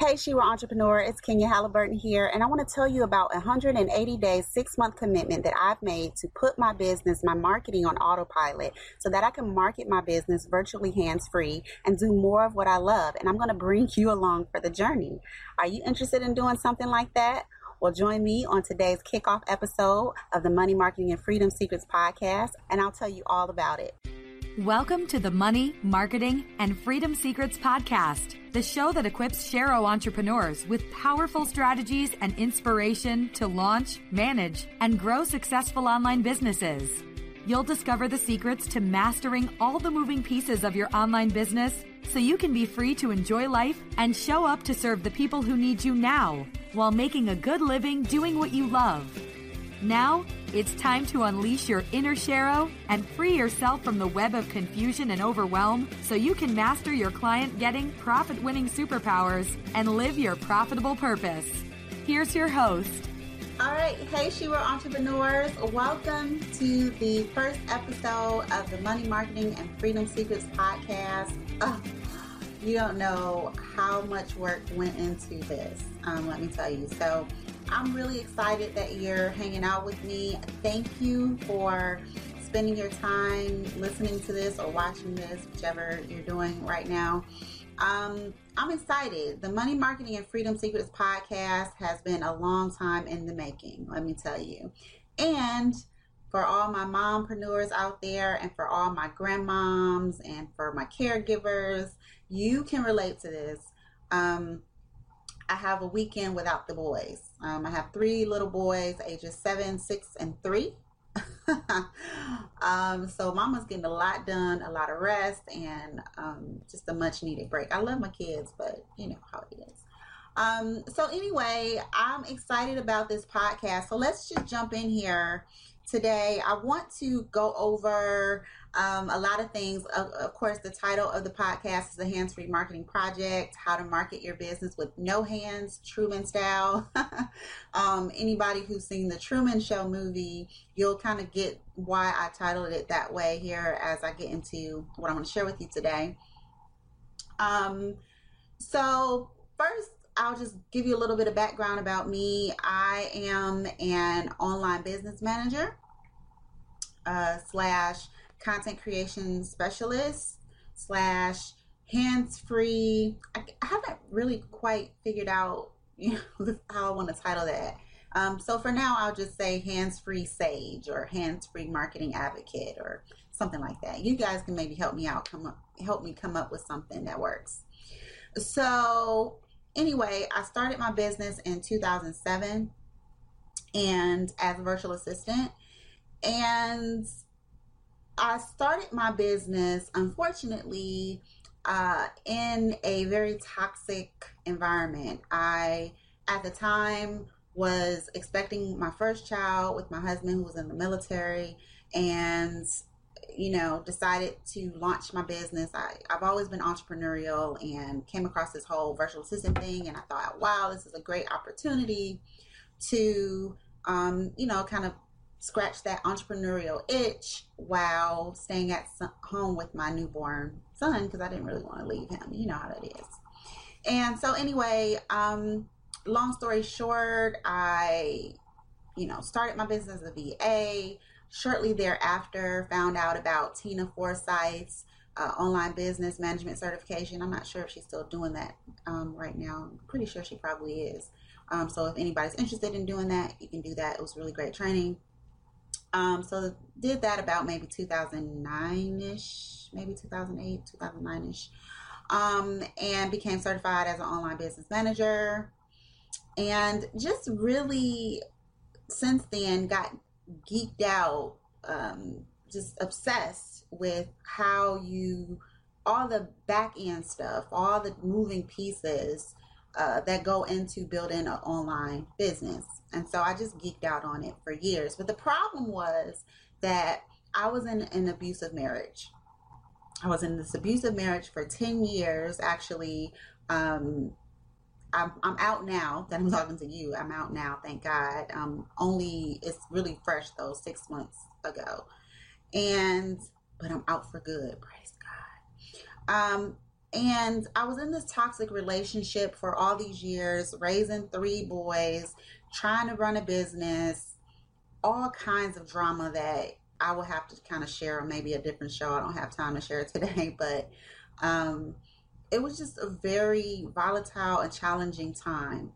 Hey, Shero Entrepreneur, it's Kenya Halliburton here, and I want to tell you about a 180 day, six month commitment that I've made to put my business, my marketing on autopilot so that I can market my business virtually hands free and do more of what I love. And I'm going to bring you along for the journey. Are you interested in doing something like that? Well, join me on today's kickoff episode of the Money Marketing and Freedom Secrets podcast, and I'll tell you all about it. Welcome to the Money, Marketing, and Freedom Secrets Podcast, the show that equips Shero entrepreneurs with powerful strategies and inspiration to launch, manage, and grow successful online businesses. You'll discover the secrets to mastering all the moving pieces of your online business so you can be free to enjoy life and show up to serve the people who need you now while making a good living doing what you love. Now, it's time to unleash your inner Shero and free yourself from the web of confusion and overwhelm so you can master your client getting profit winning superpowers and live your profitable purpose. Here's your host. All right. Hey, Shero entrepreneurs. Welcome to the first episode of the Money Marketing and Freedom Secrets podcast. Oh, you don't know how much work went into this. Um, let me tell you. So, I'm really excited that you're hanging out with me. Thank you for spending your time listening to this or watching this, whichever you're doing right now. Um, I'm excited. The Money Marketing and Freedom Secrets podcast has been a long time in the making, let me tell you. And for all my mompreneurs out there and for all my grandmoms and for my caregivers, you can relate to this. Um, I have a weekend without the boys. Um, I have three little boys, ages seven, six, and three. um, so mama's getting a lot done, a lot of rest, and um, just a much needed break. I love my kids, but you know how it is. Um, so anyway, I'm excited about this podcast. So let's just jump in here today. I want to go over um, a lot of things. Of, of, course, the title of the podcast is the Hands Free Marketing Project How to Market Your Business with No Hands, Truman Style. um, anybody who's seen the Truman Show movie, you'll kind of get why I titled it that way here as I get into what I'm going to share with you today. Um, so, first, I'll just give you a little bit of background about me. I am an online business manager uh, slash content creation specialist slash hands free. I, I, haven't really quite figured out you know, how I want to title that. Um, so for now, I'll just say hands free sage or hands free marketing advocate or something like that. You guys can maybe help me out, come up, help me come up with something that works. So anyway, I started my business in 2007 and as a virtual assistant and I started my business, unfortunately, uh, in a very toxic environment. I, at the time, was expecting my first child with my husband who was in the military and you know decided to launch my business I, i've always been entrepreneurial and came across this whole virtual assistant thing and i thought wow this is a great opportunity to um, you know kind of scratch that entrepreneurial itch while staying at home with my newborn son because I didn't really want to leave him. You know how that is. And so, anyway, um, long story short, I, you know, started my business as a VA. Shortly thereafter, found out about Tina Forsyth's uh, online business management certification. I'm not sure if she's still doing that um, right now. I'm pretty sure she probably is. Um, so if anybody's interested in doing that, you can do that. It was really great training. Um, so did that about maybe 2009 ish, maybe 2008, 2009 ish, um, and became certified as an online business manager. And just really, since then, got geeked out, um, just obsessed with how you, all the back end stuff, all the moving pieces uh, that go into building an online business. And so I just geeked out on it for years. But the problem was that I was in an abusive marriage. I was in this abusive marriage for 10 years. Actually, um, I'm, I'm out now that I'm talking to you. I'm out now, thank God. Um, only, it's really fresh though, six months ago. And, but I'm out for good, praise God. Um, and I was in this toxic relationship for all these years, raising three boys, trying to run a business, all kinds of drama that I will have to kind of share on maybe a different show. I don't have time to share today, but um, it was just a very volatile and challenging time.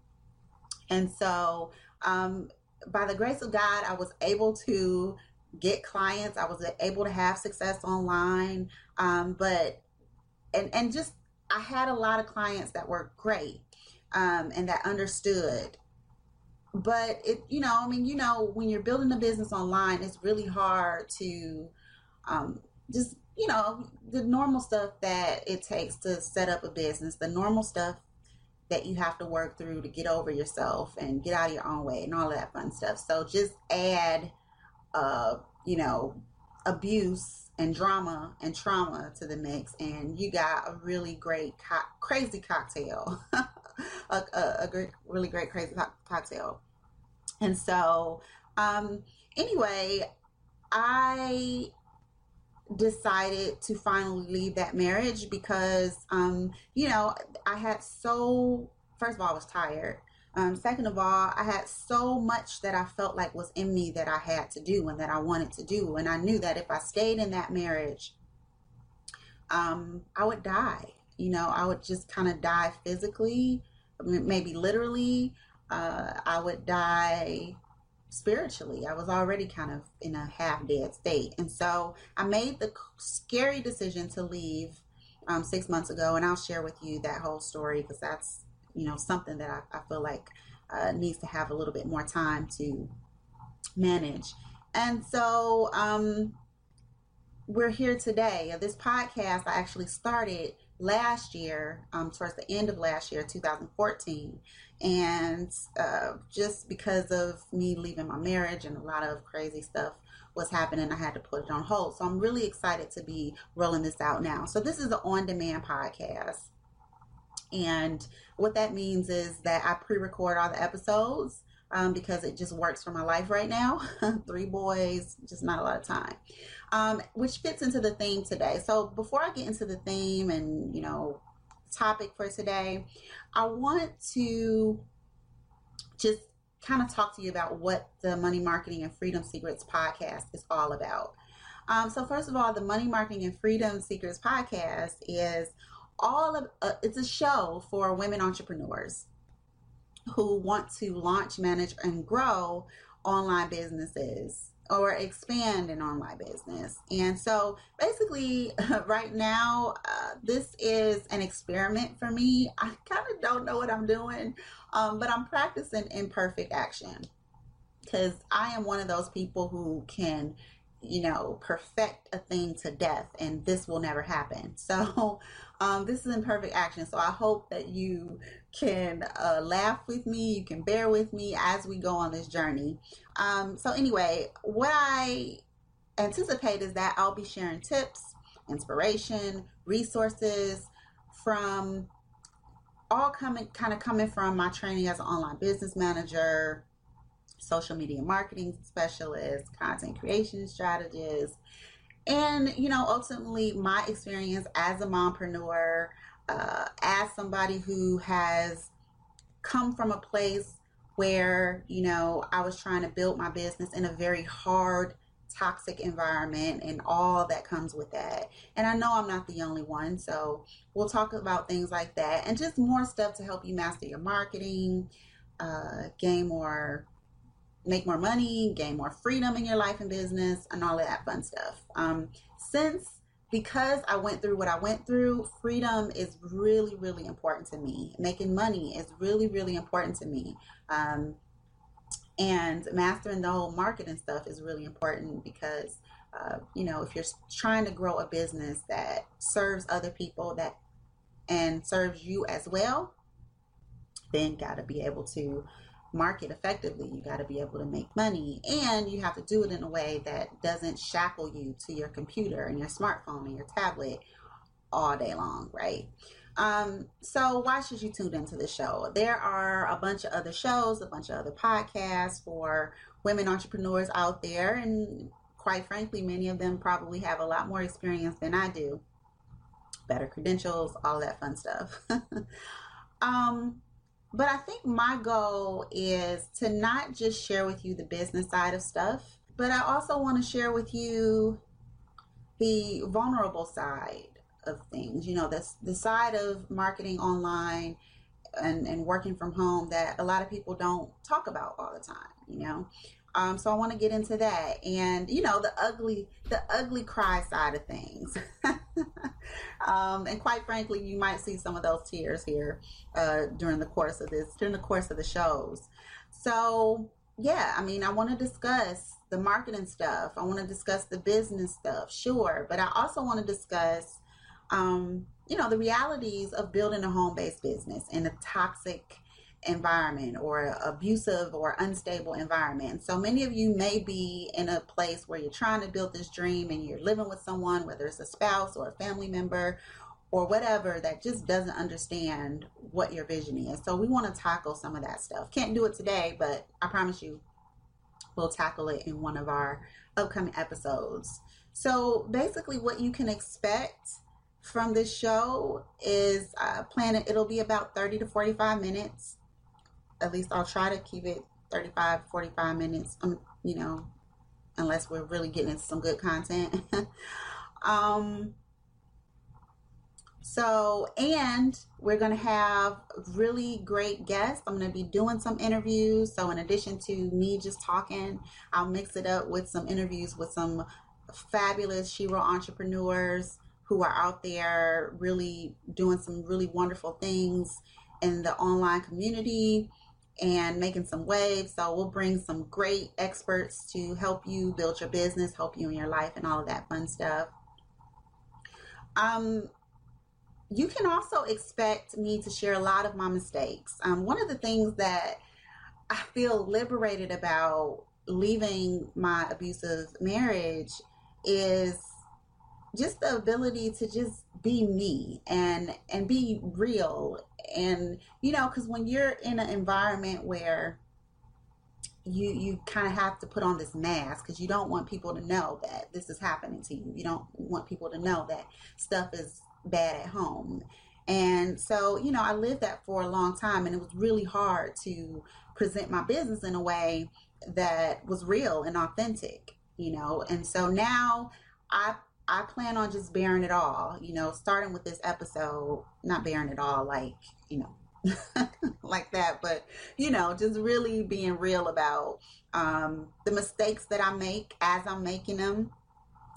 And so, um, by the grace of God, I was able to get clients. I was able to have success online. Um, but and and just I had a lot of clients that were great um, and that understood. But it, you know, I mean, you know, when you're building a business online, it's really hard to um, just, you know, the normal stuff that it takes to set up a business, the normal stuff that you have to work through to get over yourself and get out of your own way and all that fun stuff. So just add, uh, you know, abuse and drama and trauma to the mix, and you got a really great, co- crazy cocktail, a, a, a, great, really great, crazy co- cocktail. And so, um, anyway, I decided to finally leave that marriage because, um, you know, I had so, first of all, I was tired. Um, second of all, I had so much that I felt like was in me that I had to do and that I wanted to do. And I knew that if I stayed in that marriage, um, I would die. You know, I would just kind of die physically, maybe literally. Uh, I would die spiritually. I was already kind of in a half dead state. And so I made the scary decision to leave um, six months ago. And I'll share with you that whole story because that's you know something that I, I feel like uh, needs to have a little bit more time to manage. And so um, we're here today. This podcast I actually started last year, um, towards the end of last year, 2014. And uh, just because of me leaving my marriage and a lot of crazy stuff was happening, I had to put it on hold. So I'm really excited to be rolling this out now. So this is an on demand podcast. And what that means is that I pre record all the episodes um, because it just works for my life right now. Three boys, just not a lot of time, um, which fits into the theme today. So before I get into the theme and, you know, topic for today, I want to just kind of talk to you about what the Money Marketing and Freedom Secrets podcast is all about. Um, so, first of all, the Money Marketing and Freedom Secrets podcast is all of uh, it's a show for women entrepreneurs who want to launch, manage, and grow online businesses or expand an online business. And so basically, right now, uh, this is an experiment for me. I kind of don't know what I'm doing, um, but I'm practicing imperfect action because I am one of those people who can you know, perfect a thing to death, and this will never happen. So, um, this is imperfect action. So, I hope that you can uh, laugh with me, you can bear with me as we go on this journey. Um, so, anyway, what I anticipate is that I'll be sharing tips, inspiration, resources from all coming kind of coming from my training as an online business manager social media marketing specialist, content creation strategist, and you know, ultimately my experience as a mompreneur, uh, as somebody who has come from a place where you know I was trying to build my business in a very hard toxic environment and all that comes with that. And I know I'm not the only one, so we'll talk about things like that and just more stuff to help you master your marketing, uh, gain more make more money, gain more freedom in your life and business, and all of that fun stuff. Um, since because I went through what I went through, freedom is really, really important to me. Making money is really, really important to me. Um, and mastering the whole marketing stuff is really important because, uh, you know, if you're trying to grow a business that serves other people that and serves you as well, then got to be able to market effectively, you got to be able to make money and you have to do it in a way that doesn't shackle you to your computer and your smartphone and your tablet all day long, right? Um, so why should you tune into the show? There are a bunch of other shows, a bunch of other podcasts for women entrepreneurs out there, and quite frankly, many of them probably have a lot more experience than I do. better credentials, all that fun stuff. um, but I think my goal is to not just share with you the business side of stuff, but I also want to share with you the vulnerable side of things. You know, that's the side of marketing online and, and working from home that a lot of people don't talk about all the time, you know. Um, so I want to get into that, and you know the ugly, the ugly cry side of things. um, and quite frankly, you might see some of those tears here uh, during the course of this, during the course of the shows. So yeah, I mean, I want to discuss the marketing stuff. I want to discuss the business stuff, sure, but I also want to discuss, um, you know, the realities of building a home-based business in a toxic environment or abusive or unstable environment. So many of you may be in a place where you're trying to build this dream and you're living with someone, whether it's a spouse or a family member or whatever, that just doesn't understand what your vision is. So we want to tackle some of that stuff. Can't do it today, but I promise you we'll tackle it in one of our upcoming episodes. So basically, what you can expect from this show is uh, planning, it'll be about 30 to 45 minutes at least I'll try to keep it 35, 45 minutes, um, you know, unless we're really getting into some good content. um, so, and we're going to have really great guests. I'm going to be doing some interviews. So, in addition to me just talking, I'll mix it up with some interviews with some fabulous Shero entrepreneurs who are out there really doing some really wonderful things in the online community and making some waves. So we'll bring some great experts to help you build your business, help you in your life, and all of that fun stuff. Um, you can also expect me to share a lot of my mistakes. Um, one of the things that I feel liberated about leaving my abusive marriage is just the ability to just be me and and be real. And you know because when you're in an environment where you you kind of have to put on this mask because you don't want people to know that this is happening to you. You don't want people to know that stuff is bad at home. And so you know i lived that for a long time and it was really hard to present my business in a way that was real and authentic you know? And so now i I plan on just bearing it all, you know, starting with this episode, not bearing it all like, you know, like that, but, you know, just really being real about um, the mistakes that I make as I'm making them.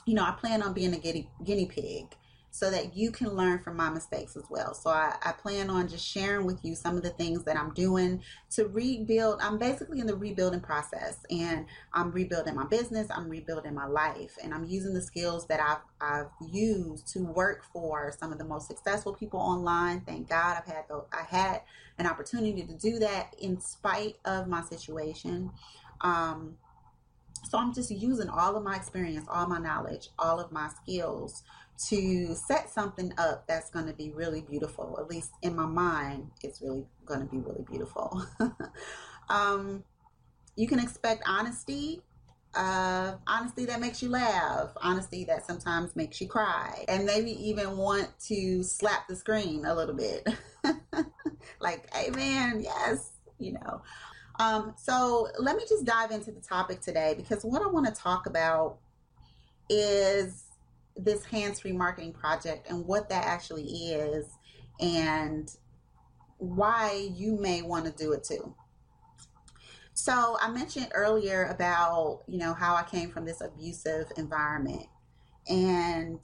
You know, I plan on being a guinea, guinea pig so that you can learn from my mistakes as well. So I, I, plan on just sharing with you some of the things that I'm doing to rebuild. I'm basically in the rebuilding process and I'm rebuilding my business, I'm rebuilding my life, and I'm using the skills that I've I've used to work for some of the most successful people online. Thank God I've had the, I had an opportunity to do that in spite of my situation. Um, so I'm just using all of my experience, all my knowledge, all of my skills to set something up that's going to be really beautiful. At least in my mind, it's really going to be really beautiful. um, you can expect honesty. Uh, honesty that makes you laugh, honesty that sometimes makes you cry, and maybe even want to slap the screen a little bit. like, hey man, yes, you know. Um, so let me just dive into the topic today because what I want to talk about is this hands free marketing project and what that actually is and why you may want to do it too. So, I mentioned earlier about, you know, how I came from this abusive environment. And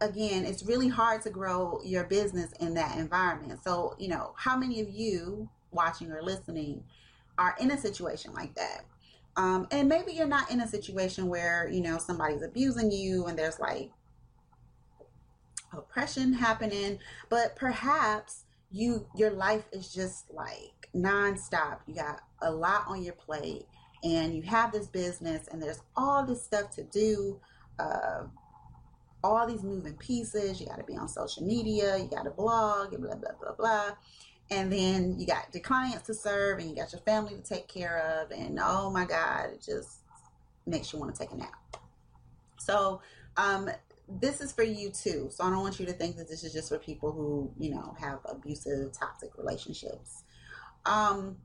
again, it's really hard to grow your business in that environment. So, you know, how many of you watching or listening are in a situation like that? Um, and maybe you're not in a situation where, you know, somebody's abusing you and there's like oppression happening, but perhaps you your life is just like nonstop. You got a lot on your plate and you have this business and there's all this stuff to do. Uh, all these moving pieces. You got to be on social media. You got to blog. Blah blah blah blah and then you got your clients to serve and you got your family to take care of and oh my god it just makes you want to take a nap so um, this is for you too. So I don't want you to think that this is just for people who, you know, have abusive, toxic relationships. Um,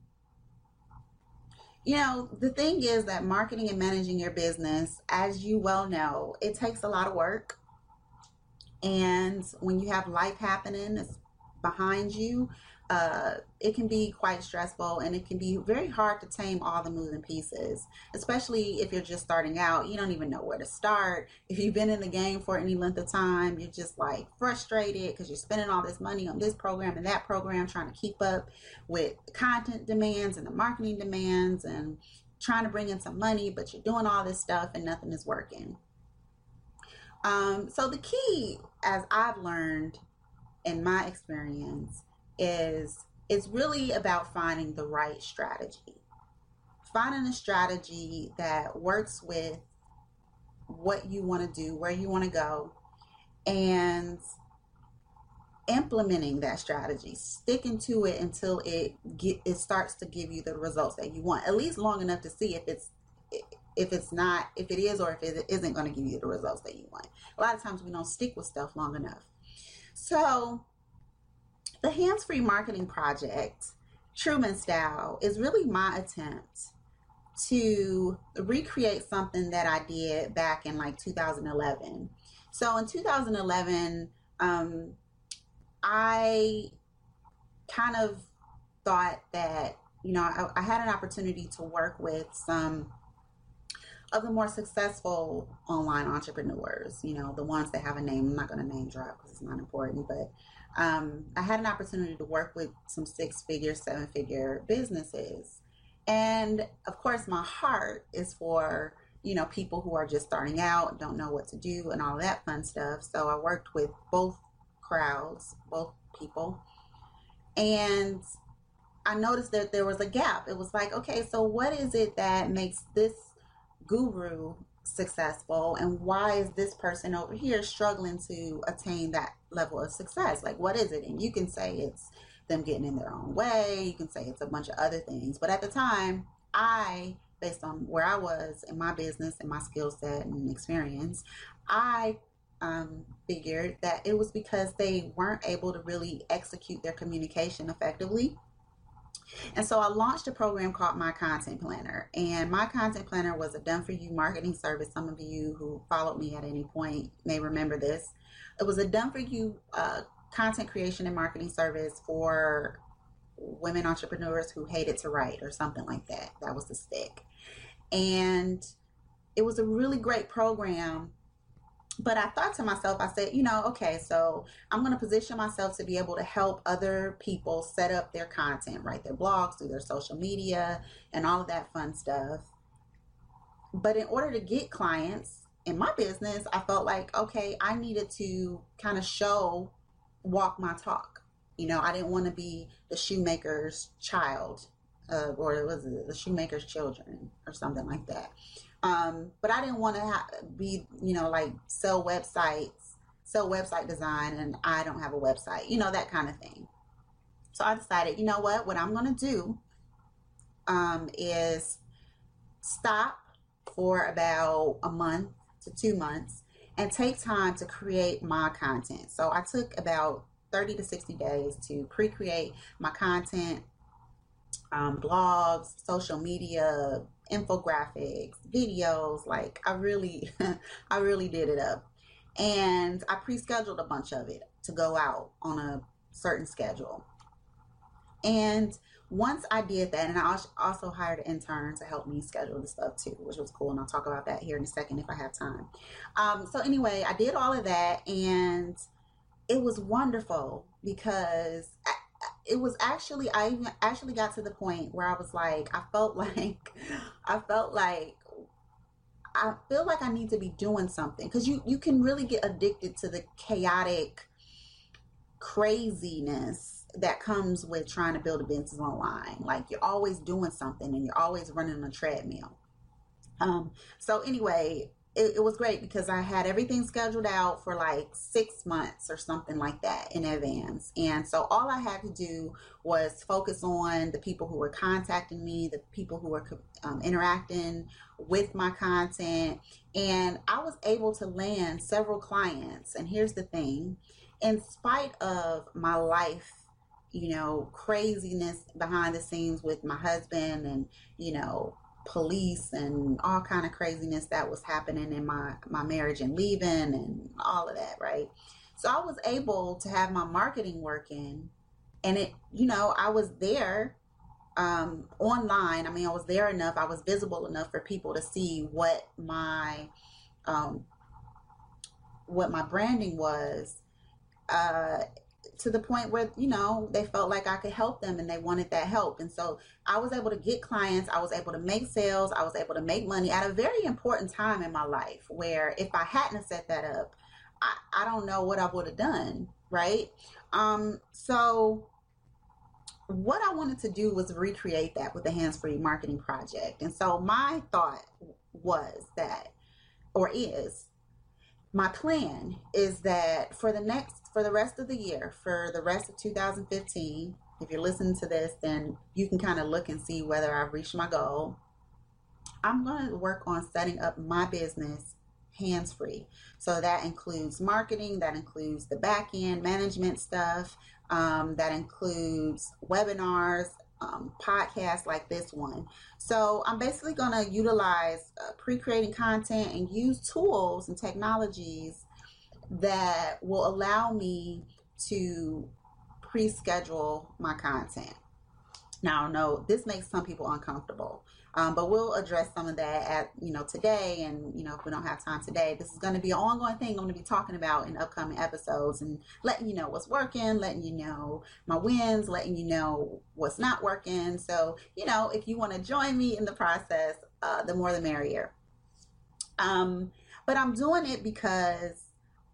you know, the thing is that marketing and managing your business, as you well know, it takes a lot of work. And when you have life happening behind you, uh, it can be quite stressful and it can be very hard to tame all the moving pieces, especially if you're just starting out. You don't even know where to start. If you've been in the game for any length of time, you're just like frustrated because you're spending all this money on this program and that program, trying to keep up with content demands and the marketing demands and trying to bring in some money, but you're doing all this stuff and nothing is working. Um, so, the key, as I've learned in my experience, is it's really about finding the right strategy. Finding a strategy that works with what you want to do, where you want to go, and implementing that strategy, sticking to it until it get, it starts to give you the results that you want. At least long enough to see if it's if it's not if it is or if it isn't going to give you the results that you want. A lot of times we don't stick with stuff long enough. So the Hands Free Marketing Project, Truman Style, is really my attempt to recreate something that I did back in like 2011. So in 2011, um, I kind of thought that, you know, I, I had an opportunity to work with some of the more successful online entrepreneurs, you know, the ones that have a name. I'm not going to name drop because it's not important, but um, I had an opportunity to work with some six figure, seven figure businesses. And of course, my heart is for, you know, people who are just starting out, don't know what to do, and all that fun stuff. So I worked with both crowds, both people. And I noticed that there was a gap. It was like, okay, so what is it that makes this guru successful and why is this person over here struggling to attain that level of success like what is it and you can say it's them getting in their own way you can say it's a bunch of other things but at the time i based on where i was in my business and my skill set and experience i um, figured that it was because they weren't able to really execute their communication effectively and so I launched a program called My Content Planner. And My Content Planner was a done for you marketing service. Some of you who followed me at any point may remember this. It was a done for you uh, content creation and marketing service for women entrepreneurs who hated to write or something like that. That was the stick. And it was a really great program but I thought to myself, I said, you know, okay, so I'm going to position myself to be able to help other people set up their content, write their blogs, do their social media, and all of that fun stuff. But in order to get clients in my business, I felt like, okay, I needed to kind of show, walk my talk. You know, I didn't want to be the shoemaker's child, uh, or was it the shoemaker's children, or something like that. Um, but I didn't want to ha- be, you know, like sell websites, sell website design, and I don't have a website, you know, that kind of thing. So I decided, you know what, what I'm going to do um, is stop for about a month to two months and take time to create my content. So I took about 30 to 60 days to pre create my content, um, blogs, social media, infographics, videos. Like I really, I really did it up. And I pre-scheduled a bunch of it to go out on a certain schedule. And once I did that, and I also hired an intern to help me schedule the stuff too, which was cool. And I'll talk about that here in a second if I have time. Um, so anyway, I did all of that, and it was wonderful because it was actually I even actually got to the point where I was like I felt like I felt like I feel like I need to be doing something because you you can really get addicted to the chaotic craziness that comes with trying to build a business online. Like you're always doing something and you're always running a treadmill. Um, so anyway, it, it, was great because I had everything scheduled out for like six months or something like that in advance. And so all I had to do was focus on the people who were contacting me, the people who were um, interacting with my content. And I was able to land several clients. And here's the thing in spite of my life, you know, craziness behind the scenes with my husband and, you know, police and all kind of craziness that was happening in my my marriage and leaving and all of that right? So i was able to have my marketing working and it you know i was there um online. I mean i was there enough. I was visible enough for people to see what my um what my branding was uh to the point where you know they felt like I could help them and they wanted that help. And so I was able to get clients. I was able to make sales. I was able to make money at a very important time in my life where if I hadn't set that up I, I don't know what I would have done right? Um so what I wanted to do was recreate that with the hands free marketing project. And so my thought was that or is my plan is that for the next for the rest of the year, for the rest of 2015, if you're listening to this, then you can kind of look and see whether I've reached my goal. I'm going to work on setting up my business hands free. So that includes marketing, that includes the back end management stuff, um, that includes webinars, um, podcasts like this one. So I'm basically going to utilize uh, pre creating content and use tools and technologies that will allow me to pre-schedule my content. Now, no, this makes some people uncomfortable, um, but we'll address some of that at you know today. And you know, if we don't have time today, this is going to be an ongoing thing. I'm going to be talking about in upcoming episodes and letting you know what's working, letting you know my wins, letting you know what's not working. So you know, if you want to join me in the process, uh, the more the merrier. Um, but I'm doing it because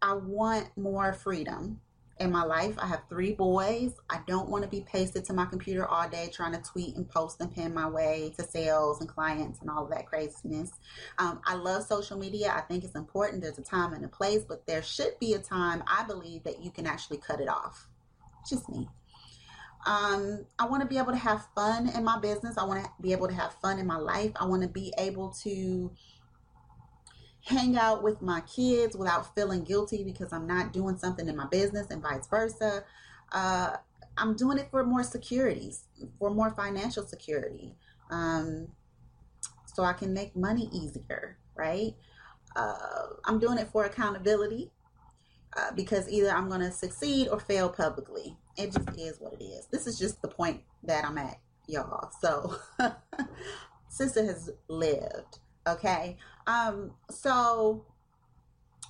I want more freedom in my life. I have three boys. I don't want to be pasted to my computer all day trying to tweet and post and pin my way to sales and clients and all of that craziness. Um, I love social media. I think it's important. There's a time and a place, but there should be a time, I believe, that you can actually cut it off. Just me. Um, I want to be able to have fun in my business. I want to be able to have fun in my life. I want to be able to hang out with my kids without feeling guilty because I'm not doing something in my business and vice versa. Uh, I'm doing it for more securities, for more financial security, um, so I can make money easier, right? Uh, I'm doing it for accountability uh, because either I'm going to succeed or fail publicly. It just is what it is. This is just the point that I'm at, y'all. So, sister has lived. Okay. Um, so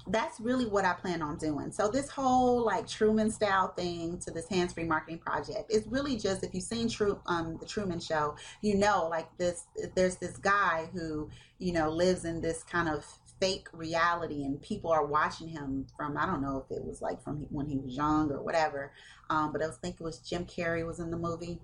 that's really what I plan on doing. So this whole like Truman style thing to this hands-free marketing project is really just if you've seen True um the Truman show, you know like this there's this guy who, you know, lives in this kind of fake reality and people are watching him from I don't know if it was like from when he was young or whatever. Um, but I was thinking it was Jim Carrey was in the movie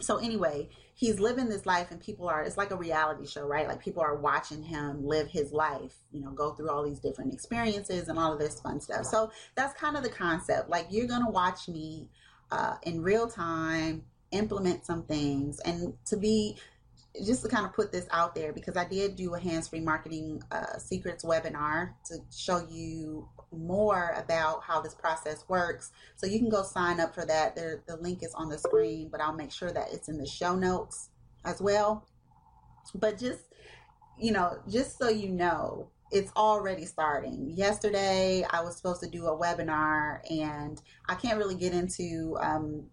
so anyway he's living this life and people are it's like a reality show right? Like people are watching him live his life you know go through all these different experiences and all of this fun stuff. So that's kind of the concept. Like you're gonna watch me uh, in real time implement some things and to be just to kind of put this out there because I did do a hands-free marketing uh, secrets webinar to show you more about how this process works. So you can go sign up for that. There, the link is on the screen, but I'll make sure that it's in the show notes as well. But just, you know, just so you know, it's already starting. Yesterday, I was supposed to do a webinar, and I can't really get into um,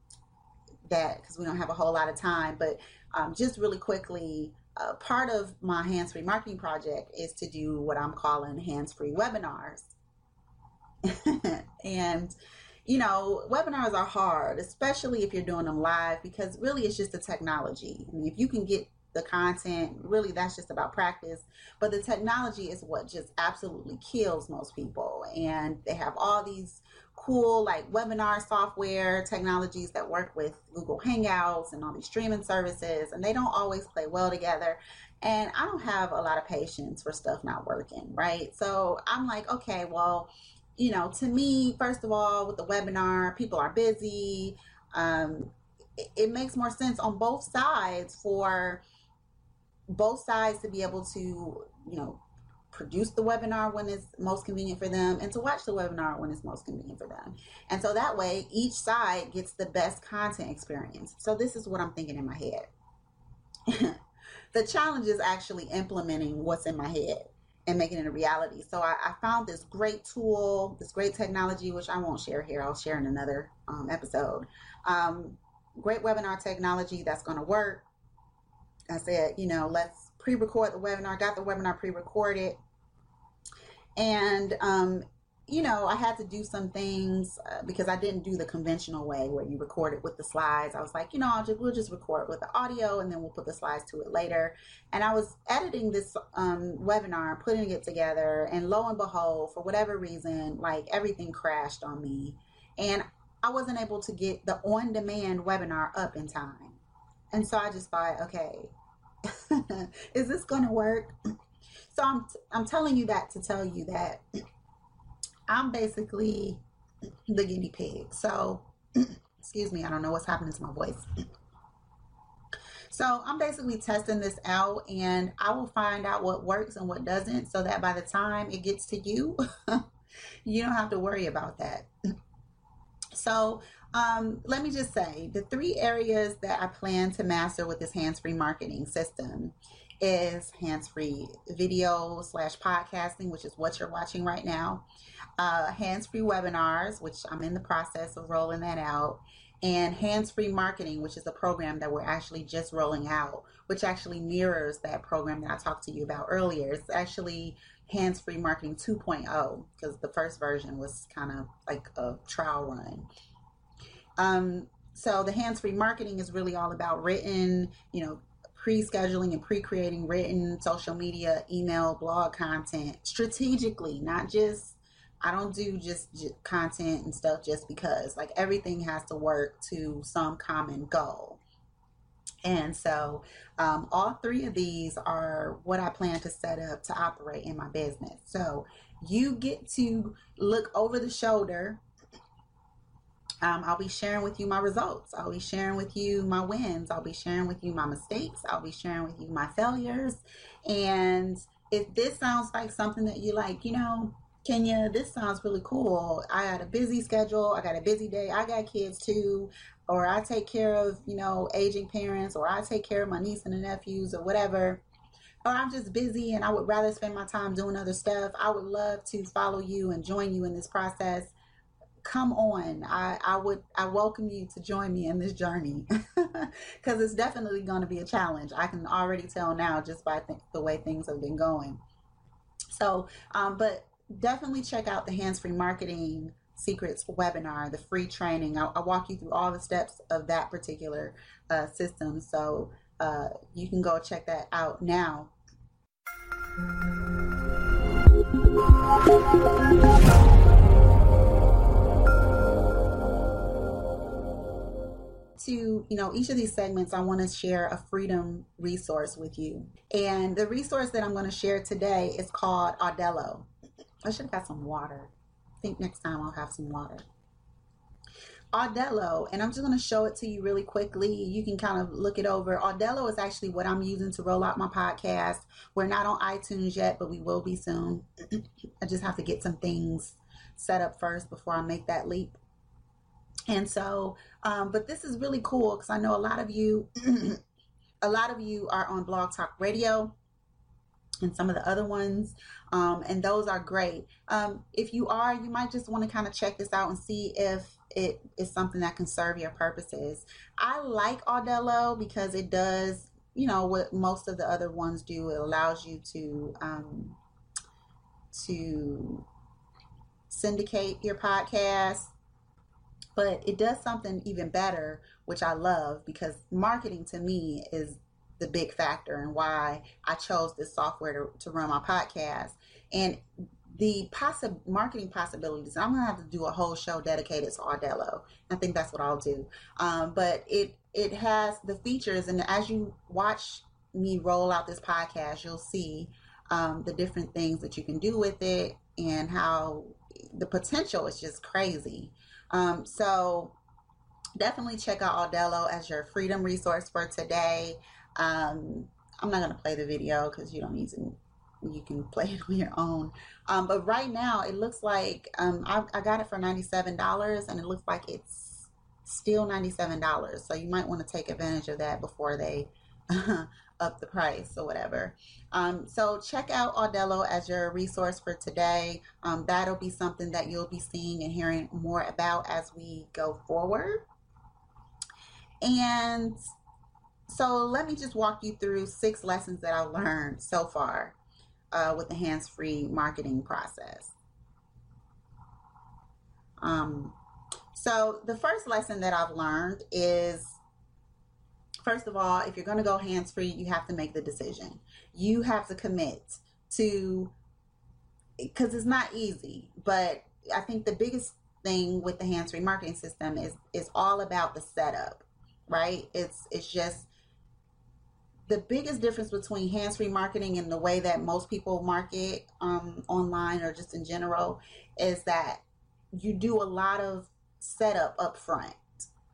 that because we don't have a whole lot of time. But um, just really quickly, uh, part of my hands free marketing project is to do what I'm calling hands free webinars. and you know, webinars are hard, especially if you're doing them live, because really it's just the technology. I mean, if you can get the content, really that's just about practice. But the technology is what just absolutely kills most people. And they have all these cool like webinar software technologies that work with Google Hangouts and all these streaming services, and they don't always play well together. And I don't have a lot of patience for stuff not working, right? So I'm like, okay, well, you know, to me, first of all, with the webinar, people are busy. Um, it, it makes more sense on both sides for both sides to be able to, you know, produce the webinar when it's most convenient for them and to watch the webinar when it's most convenient for them. And so that way each side gets the best content experience. So this is what I'm thinking in my head. the challenge is actually implementing what's in my head and making it a reality. So I, I, found this great tool, this great technology, which I won't share here. I'll share in another um, episode. Um, great webinar technology that's going to work. I said, you know, let's pre-record the webinar. Got the webinar pre-recorded, and um, you know, I had to do some things uh, because I didn't do the conventional way where you record it with the slides. I was like, you know, I'll just, we'll just record with the audio and then we'll put the slides to it later. And I was editing this um, webinar, putting it together, and lo and behold, for whatever reason, like everything crashed on me. And I wasn't able to get the on demand webinar up in time. And so I just thought, okay, is this going to work? So I'm, I'm telling you that to tell you that I'm basically the guinea pig. So, excuse me, I don't know what's happening to my voice. So, I'm basically testing this out and I will find out what works and what doesn't so that by the time it gets to you, you don't have to worry about that. So, um, let me just say the three areas that I plan to master with this hands free marketing system is hands free video slash podcasting, which is what you're watching right now, uh, hands free webinars, which I'm in the process of rolling that out, and hands free marketing, which is a program that we're actually just rolling out, which actually mirrors that program that I talked to you about earlier. It's actually hands free marketing 2.0 because the first version was kind of like a trial run. Um, so the hands free marketing is really all about written, you know, pre-scheduling and pre-creating written social media, email, blog content strategically, not just I don't do just, just content and stuff just because. Like everything has to work to some common goal. And so, um, all three of these are what I plan to set up to operate in my business. So, you get to look over the shoulder um, I'll be sharing with you my results. I'll be sharing with you my wins. I'll be sharing with you my mistakes. I'll be sharing with you my failures. And if this sounds like something that you like, you know, Kenya, this sounds really cool. I got a busy schedule. I got a busy day. I got kids too. Or I take care of, you know, aging parents, or I take care of my niece and nephews, or whatever. Or I'm just busy and I would rather spend my time doing other stuff. I would love to follow you and join you in this process come on i i would i welcome you to join me in this journey because it's definitely going to be a challenge i can already tell now just by th- the way things have been going so um, but definitely check out the hands-free marketing secrets webinar the free training i i walk you through all the steps of that particular uh, system so uh, you can go check that out now to, you know, each of these segments, I want to share a freedom resource with you. And the resource that I'm going to share today is called Audello. I should have got some water. I think next time I'll have some water. Audello, and I'm just going to show it to you really quickly. You can kind of look it over. Audello is actually what I'm using to roll out my podcast. We're not on iTunes yet, but we will be soon. I just have to get some things set up first before I make that leap. And so, um, but this is really cool because I know a lot of you, a lot of you are on Blog Talk Radio and some of the other ones, um, and those are great. Um, if you are, you might just want to kind of check this out and see if it is something that can serve your purposes. I like Audello because it does, you know, what most of the other ones do. It allows you to um, to syndicate your podcast but it does something even better, which I love because marketing to me is the big factor and why I chose this software to, to run my podcast. And the possi- marketing possibilities. I'm gonna have to do a whole show dedicated to Audello. I think that's what I'll do. Um, but it it has the features, and as you watch me roll out this podcast, you'll see um, the different things that you can do with it and how the potential is just crazy. Um, so definitely check out Audello as your freedom resource for today. Um, I'm not going to play the video because you don't need to. You can play it on your own. Um, but right now, it looks like um, I, I got it for $97 and it looks like it's still $97. So you might want to take advantage of that before they up the price or whatever. Um, so check out Audello as your resource for today. Um, that'll be something that you'll be seeing and hearing more about as we go forward. And so let me just walk you through six lessons that I've learned so far uh, with the hands free marketing process. Um, so the first lesson that I've learned is first of all, if you're going to go hands free, you have to make the decision. You have to commit to, because it's not easy. But I think the biggest thing with the hands free marketing system is is all about the setup, right? It's it's just the biggest difference between hands free marketing and the way that most people market um, online or just in general is that you do a lot of setup up front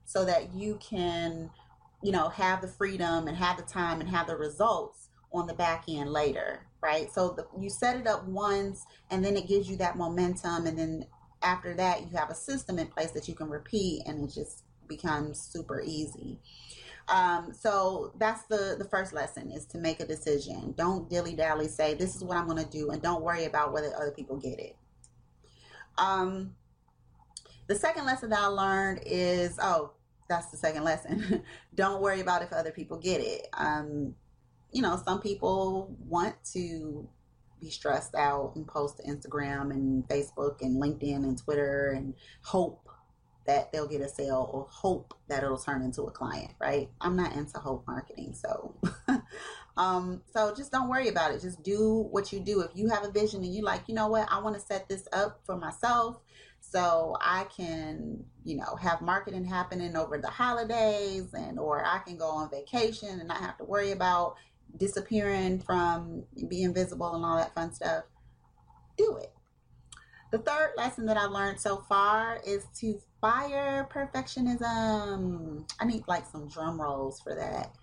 so that you can you know, have the freedom and have the time and have the results on the back end later, right? So the, you set it up once and then it gives you that momentum. And then after that, you have a system in place that you can repeat and it just becomes super easy. Um, so that's the, the first lesson is to make a decision. Don't dilly dally say, this is what I'm going to do. And don't worry about whether other people get it. Um, the second lesson that I learned is, oh, that's the second lesson. Don't worry about if other people get it. Um, you know, some people want to be stressed out and post to Instagram and Facebook and LinkedIn and Twitter and hope that they'll get a sale or hope that it'll turn into a client, right? I'm not into hope marketing, so um so just don't worry about it. Just do what you do. If you have a vision and you like, you know what, I want to set this up for myself so I can, you know, have marketing happening over the holidays and or I can go on vacation and not have to worry about disappearing from being visible and all that fun stuff. Do it. The third lesson that I learned so far is to fire perfectionism. I need like some drum rolls for that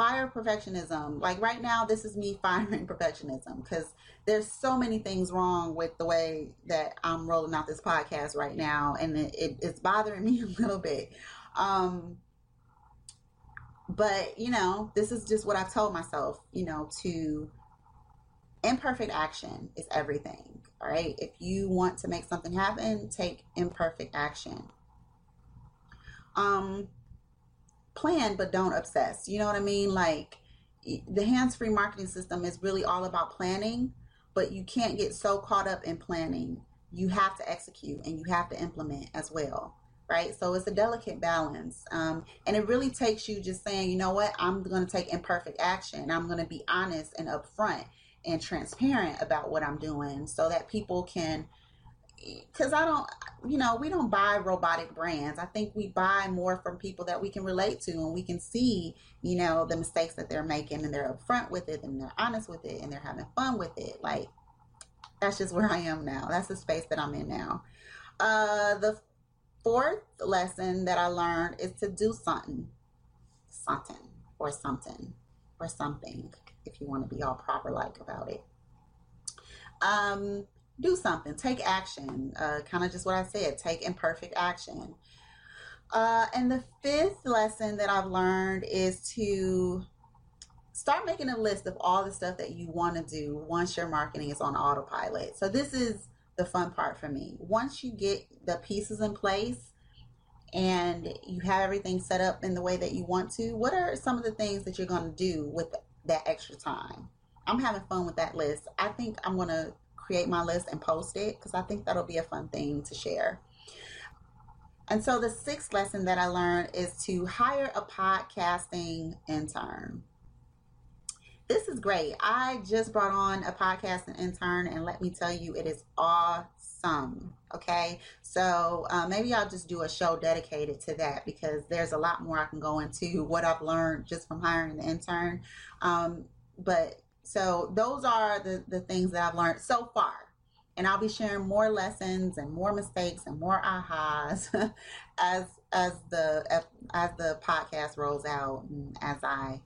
fire perfectionism. Like right now, this is me firing perfectionism because there's so many things wrong with the way that I'm rolling out this podcast right now, and it, it, it's bothering me a little bit. Um, but you know, this is just what I've told myself. You know, to imperfect action is everything. All right, if you want to make something happen, take imperfect action. Um, plan but don't obsess. You know what I mean? Like the hands-free marketing system is really all about planning, but you can't get so caught up in planning. You have to execute and you have to implement as well. Right. So it's a delicate balance. Um, and it really takes you just saying, you know what, I'm going to take imperfect action. I'm going to be honest and upfront and transparent about what I'm doing so that people can because I don't, you know, we don't buy robotic brands. I think we buy more from people that we can relate to and we can see, you know, the mistakes that they're making and they're upfront with it and they're honest with it and they're having fun with it. Like, that's just where I am now. That's the space that I'm in now. Uh, the fourth lesson that I learned is to do something, something, or something, or something, if you want to be all proper like about it. Um, do something, take action. Uh, kind of just what I said, take imperfect action. Uh, and the fifth lesson that I've learned is to start making a list of all the stuff that you want to do once your marketing is on autopilot. So, this is the fun part for me. Once you get the pieces in place and you have everything set up in the way that you want to, what are some of the things that you're going to do with that extra time? I'm having fun with that list. I think I'm going to create my list and post it because I think that'll be a fun thing to share. And so the sixth lesson that I learned is to hire a podcasting intern. this is great. I just brought on a podcasting intern, and let me tell you, it is awesome. Okay, so uh, maybe I'll just do a show dedicated to that because there's a lot more I can go into what I've learned just from hiring the intern. Um, but so those are the the things that I've learned so far and I'll be sharing more lessons and more mistakes and more ahas as as the as the podcast rolls out and as I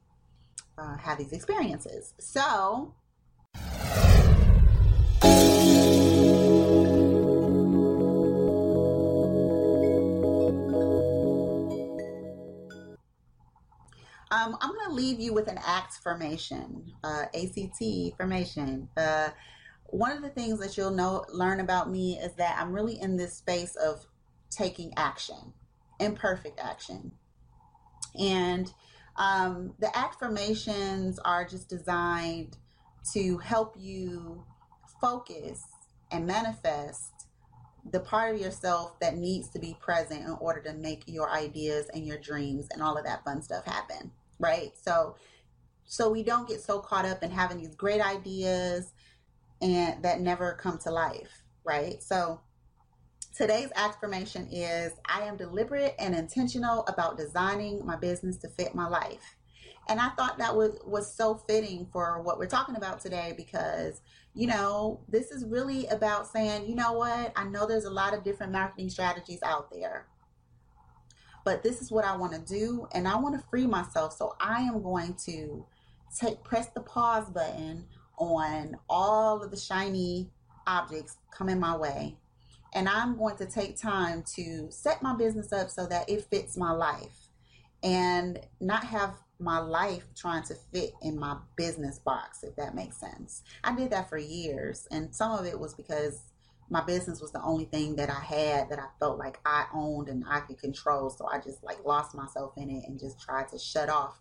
uh, have these experiences. So. Um, I'm going to leave you with an ACT formation, uh, ACT formation. Uh, one of the things that you'll know learn about me is that I'm really in this space of taking action, imperfect action. And um, the affirmations are just designed to help you focus and manifest the part of yourself that needs to be present in order to make your ideas and your dreams and all of that fun stuff happen right so so we don't get so caught up in having these great ideas and that never come to life, right? So today's affirmation is I am deliberate and intentional about designing my business to fit my life. And I thought that was was so fitting for what we're talking about today because you know, this is really about saying, you know what? I know there's a lot of different marketing strategies out there. But this is what I want to do and I want to free myself. So I am going to take press the pause button on all of the shiny objects coming my way. And I'm going to take time to set my business up so that it fits my life and not have my life trying to fit in my business box, if that makes sense. I did that for years, and some of it was because my business was the only thing that I had that I felt like I owned and I could control. So I just like lost myself in it and just tried to shut off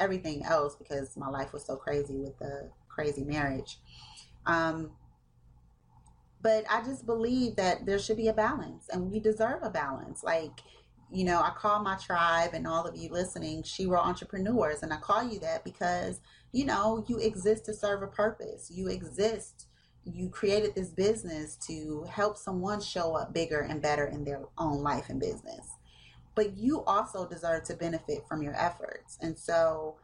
everything else because my life was so crazy with the crazy marriage. Um, but I just believe that there should be a balance and we deserve a balance. Like, you know, I call my tribe and all of you listening, Shero entrepreneurs, and I call you that because, you know, you exist to serve a purpose. You exist, you created this business to help someone show up bigger and better in their own life and business. But you also deserve to benefit from your efforts. And so,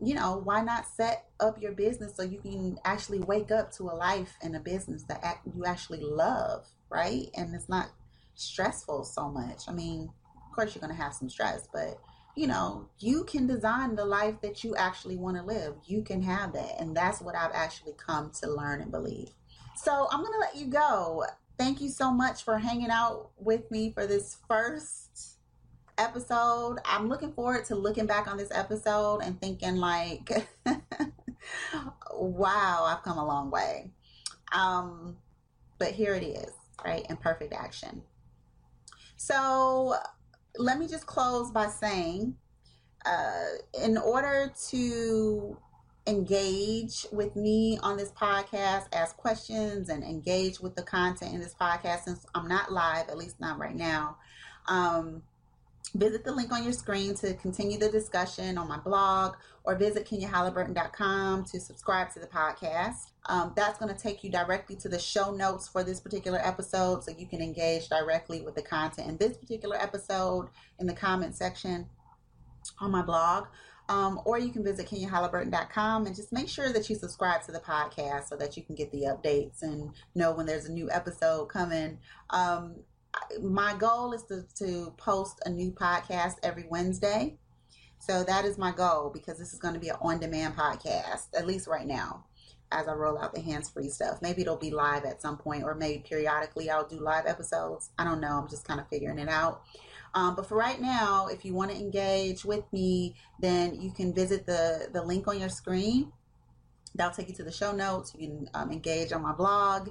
you know, why not set up your business so you can actually wake up to a life and a business that you actually love, right? And it's not stressful so much. I mean, of course, you're going to have some stress, but you know, you can design the life that you actually want to live. You can have that. And that's what I've actually come to learn and believe. So I'm going to let you go. Thank you so much for hanging out with me for this first episode. I'm looking forward to looking back on this episode and thinking like, wow, I've come a long way. Um, but here it is, right? In perfect action. So let me just close by saying, uh, in order to engage with me on this podcast, ask questions, and engage with the content in this podcast, since I'm not live, at least not right now. Um, Visit the link on your screen to continue the discussion on my blog or visit kenyahaliburton.com to subscribe to the podcast. Um, that's going to take you directly to the show notes for this particular episode so you can engage directly with the content in this particular episode in the comment section on my blog. Um, or you can visit kenyahaliburton.com and just make sure that you subscribe to the podcast so that you can get the updates and know when there's a new episode coming. Um, my goal is to, to post a new podcast every Wednesday. So that is my goal because this is going to be an on demand podcast, at least right now, as I roll out the hands free stuff. Maybe it'll be live at some point, or maybe periodically I'll do live episodes. I don't know. I'm just kind of figuring it out. Um, but for right now, if you want to engage with me, then you can visit the, the link on your screen. That'll take you to the show notes. You can um, engage on my blog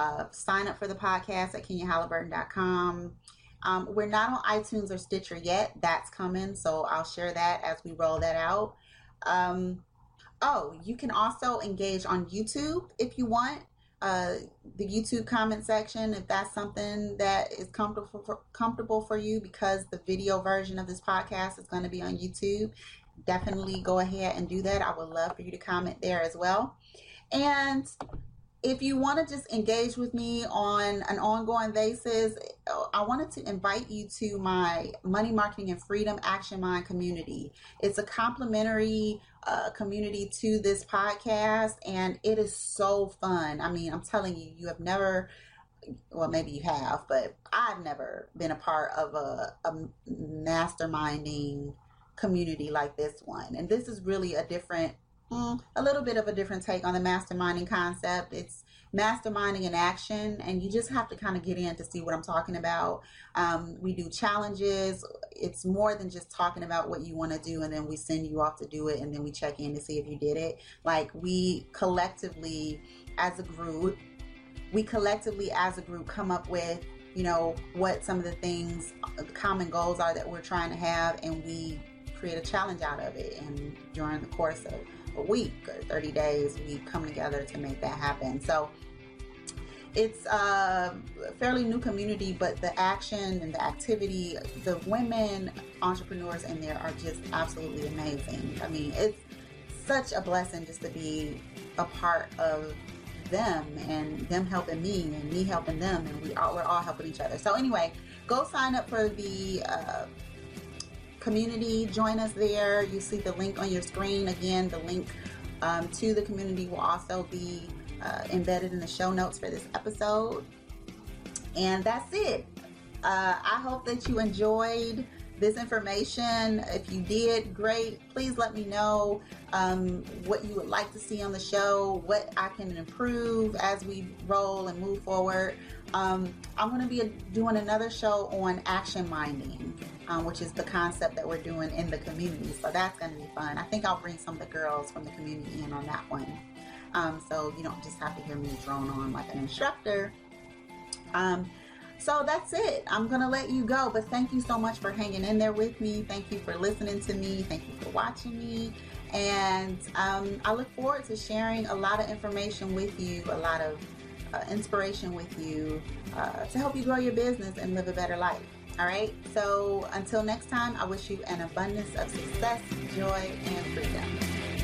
uh, sign up for the podcast at kenyahaliburton.com. Um, we're not on iTunes or Stitcher yet. That's coming, so I'll share that as we roll that out. Um, oh, you can also engage on YouTube if you want. Uh, the YouTube comment section, if that's something that is comfortable for, comfortable for you, because the video version of this podcast is going to be on YouTube definitely go ahead and do that. I would love for you to comment there as well. And if you want to just engage with me on an ongoing basis, I wanted to invite you to my Money Marketing and Freedom Action Mind community. It's a complimentary uh, community to this podcast, and it is so fun. I mean, I'm telling you, you have never, well, maybe you have, but I've never been a part of a, a masterminding community like this one. And this is really a different Mm, a little bit of a different take on the masterminding concept. It's masterminding in action, and you just have to kind of get in to see what I'm talking about. Um, we do challenges. It's more than just talking about what you want to do, and then we send you off to do it, and then we check in to see if you did it. Like we collectively, as a group, we collectively as a group come up with you know what some of the things the common goals are that we're trying to have and we create a challenge out of it and during the course of a week or 30 days, we come together to make that happen. So it's a fairly new community, but the action and the activity, the women entrepreneurs in there are just absolutely amazing. I mean, it's such a blessing just to be a part of them and them helping me and me helping them and we all, we're all helping each other. So anyway, go sign up for the uh, community. Join us there. You see the link on your screen. Again, the link um, to the community will also be uh, embedded in the show notes for this episode. And that's it. Uh, I hope that you enjoyed this information. If you did, great. Please let me know um, what you would like to see on the show, what I can improve as we roll and move forward. Um, I'm going to be doing another show on action minding um, which is the concept that we're doing in the community. So that's going to be fun. I think I'll bring some of the girls from the community in on that one. Um, so you don't just have to hear me drone on like an instructor. Um, so that's it. I'm going to let you go, but thank you so much for hanging in there with me. Thank you for listening to me. Thank you for watching me. And um, I look forward to sharing a lot of information with you, a lot of uh, inspiration with you uh, to help you grow your business and live a better life. All right. So until next time, I wish you an abundance of success, joy, and freedom.